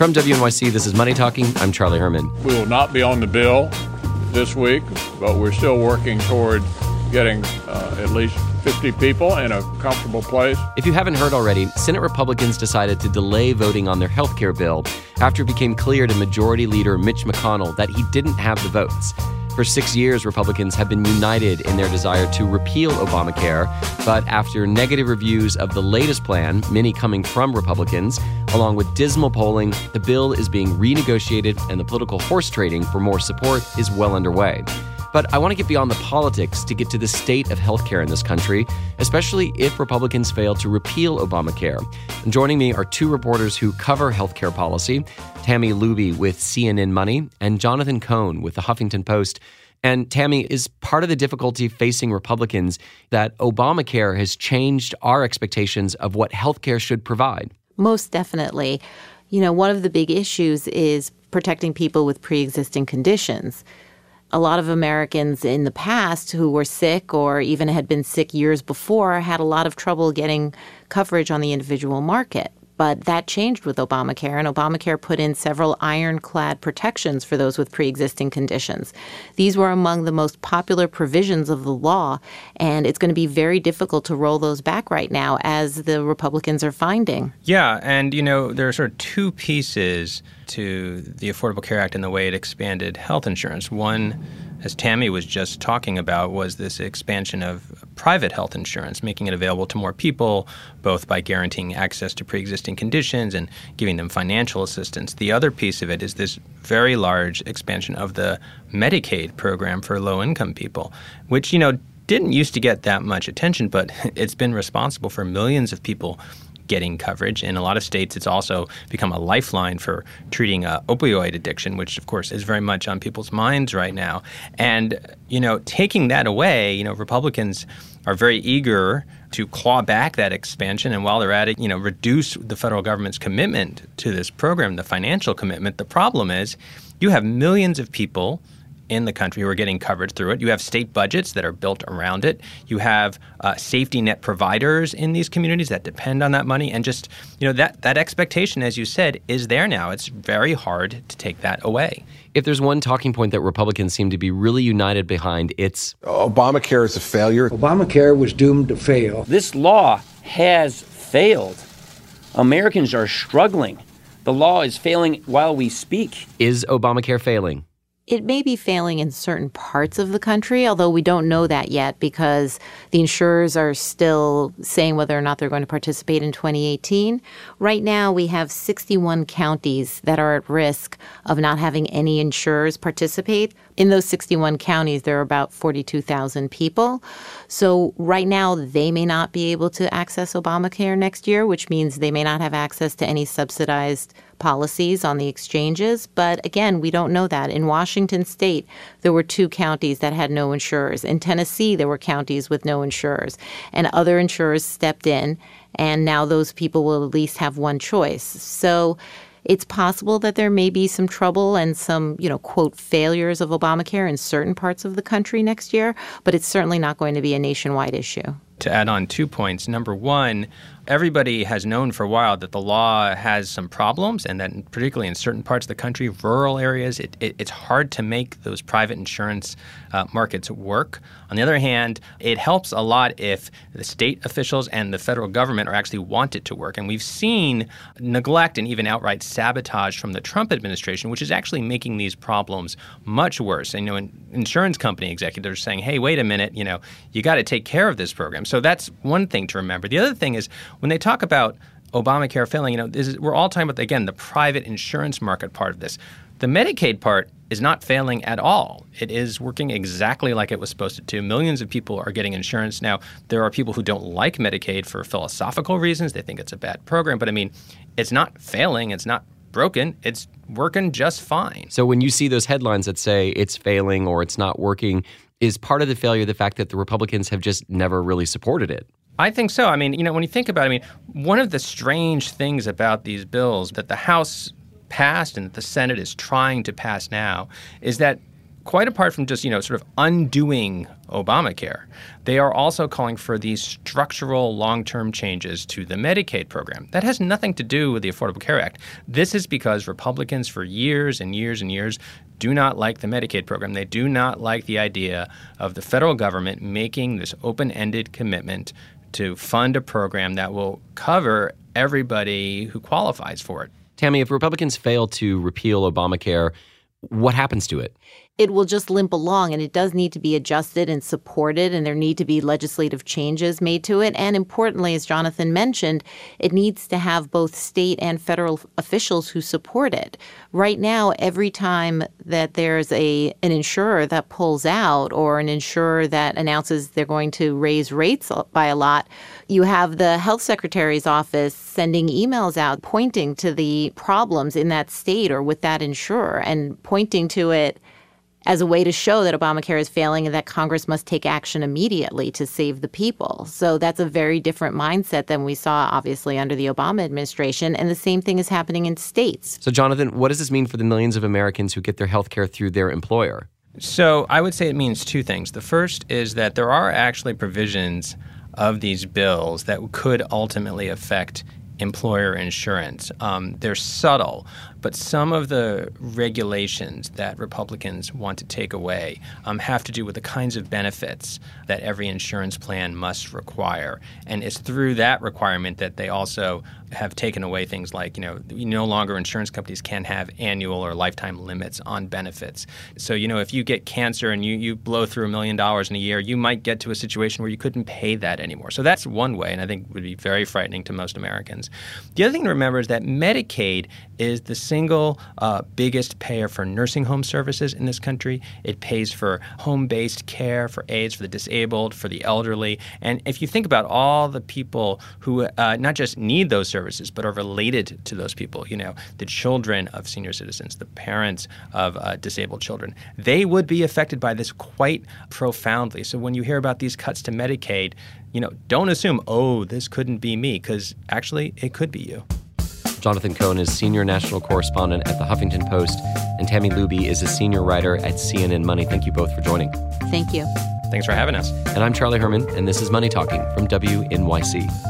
From WNYC, this is Money Talking. I'm Charlie Herman. We will not be on the bill this week, but we're still working toward getting uh, at least 50 people in a comfortable place. If you haven't heard already, Senate Republicans decided to delay voting on their health care bill after it became clear to Majority Leader Mitch McConnell that he didn't have the votes. For six years, Republicans have been united in their desire to repeal Obamacare, but after negative reviews of the latest plan, many coming from Republicans, along with dismal polling, the bill is being renegotiated and the political horse trading for more support is well underway. But I want to get beyond the politics to get to the state of healthcare in this country, especially if Republicans fail to repeal Obamacare. And joining me are two reporters who cover healthcare policy Tami Luhby with CNN Money and Jonathan Cohn with the Huffington Post. And Tami, is part of the difficulty facing Republicans that Obamacare has changed our expectations of what healthcare should provide? Most definitely. You know, one of the big issues is protecting people with pre existing conditions a lot of Americans in the past who were sick or even had been sick years before had a lot of trouble getting coverage on the individual market. But that changed with Obamacare, and Obamacare put in several ironclad protections for those with pre existing conditions. These were among the most popular provisions of the law, and it's going to be very difficult to roll those back right now, as the Republicans are finding. Yeah, and you know, there are sort of two pieces to the Affordable Care Act and the way it expanded health insurance. One, as Tami was just talking about, was this expansion of private health insurance, making it available to more people, both by guaranteeing access to pre existing conditions and giving them financial assistance. The other piece of it is this very large expansion of the Medicaid program for low income people, which, you know, didn't used to get that much attention, but it's been responsible for millions of people getting coverage. In a lot of states, it's also become a lifeline for treating uh, opioid addiction, which, of course, is very much on people's minds right now. And, you know, taking that away, you know, Republicans are very eager to claw back that expansion and while they're at it you know reduce the federal government's commitment to this program the financial commitment the problem is you have millions of people in the country who are getting coverage through it. You have state budgets that are built around it. You have uh, safety net providers in these communities that depend on that money, and just you know that that expectation, as you said, is there now. It's very hard to take that away. If there's one talking point that Republicans seem to be really united behind, it's Obamacare is a failure. Obamacare was doomed to fail. This law has failed. Americans are struggling. The law is failing while we speak. Is Obamacare failing? It may be failing in certain parts of the country, although we don't know that yet because the insurers are still saying whether or not they're going to participate in 2018. Right now, we have 61 counties that are at risk of not having any insurers participate. In those 61 counties, there are about 42,000 people. So, right now, they may not be able to access Obamacare next year, which means they may not have access to any subsidized policies on the exchanges. But again, we don't know that. In Washington state, there were two counties that had no insurers. In Tennessee, there were counties with no insurers. And other insurers stepped in, and now those people will at least have one choice. So, it's possible that there may be some trouble and some, you know, quote, failures of Obamacare in certain parts of the country next year, but it's certainly not going to be a nationwide issue. To add on two points. Number one, everybody has known for a while that the law has some problems, and that particularly in certain parts of the country, rural areas, it, it, it's hard to make those private insurance uh, markets work. On the other hand, it helps a lot if the state officials and the federal government are actually want it to work. And we've seen neglect and even outright sabotage from the Trump administration, which is actually making these problems much worse. And you know, insurance company executives are saying, "Hey, wait a minute, you know, you got to take care of this program." So that's one thing to remember. The other thing is when they talk about Obamacare failing, you know, is, we're all talking about again the private insurance market part of this. The Medicaid part is not failing at all. It is working exactly like it was supposed to. Millions of people are getting insurance now. There are people who don't like Medicaid for philosophical reasons. They think it's a bad program, but I mean, it's not failing. It's not broken. It's working just fine. So when you see those headlines that say it's failing or it's not working, is part of the failure the fact that the Republicans have just never really supported it? I think so. I mean, you know, when you think about it, I mean, one of the strange things about these bills that the House passed and that the Senate is trying to pass now is that quite apart from just, you know, sort of undoing Obamacare, they are also calling for these structural long term changes to the Medicaid program. That has nothing to do with the Affordable Care Act. This is because Republicans, for years and years and years, do not like the Medicaid program. They do not like the idea of the federal government making this open ended commitment to fund a program that will cover everybody who qualifies for it. Tami, if Republicans fail to repeal Obamacare, what happens to it? it will just limp along and it does need to be adjusted and supported and there need to be legislative changes made to it and importantly as Jonathan mentioned it needs to have both state and federal officials who support it right now every time that there's a an insurer that pulls out or an insurer that announces they're going to raise rates by a lot you have the health secretary's office sending emails out pointing to the problems in that state or with that insurer and pointing to it as a way to show that Obamacare is failing and that Congress must take action immediately to save the people. So that's a very different mindset than we saw, obviously, under the Obama administration. And the same thing is happening in states. So, Jonathan, what does this mean for the millions of Americans who get their health care through their employer? So, I would say it means two things. The first is that there are actually provisions of these bills that could ultimately affect employer insurance. Um, they're subtle, but some of the regulations that Republicans want to take away um, have to do with the kinds of benefits that every insurance plan must require. And it's through that requirement that they also have taken away things like, you know, no longer insurance companies can have annual or lifetime limits on benefits. So, you know, if you get cancer and you, you blow through a million dollars in a year, you might get to a situation where you couldn't pay that anymore. So that's one way, and I think would be very frightening to most Americans. The other thing to remember is that Medicaid is the single uh, biggest payer for nursing home services in this country. It pays for home based care for aides for the disabled, for the elderly. And if you think about all the people who uh, not just need those services, but are related to those people, you know, the children of senior citizens, the parents of uh, disabled children, they would be affected by this quite profoundly. So when you hear about these cuts to Medicaid, you know, don't assume, oh, this couldn't be me, because actually it could be you. Jonathan Cohn is senior national correspondent at the Huffington Post, and Tami Luhby is a senior writer at CNN Money. Thank you both for joining. Thank you. Thanks for having us. And I'm Charlie Herman, and this is Money Talking from WNYC.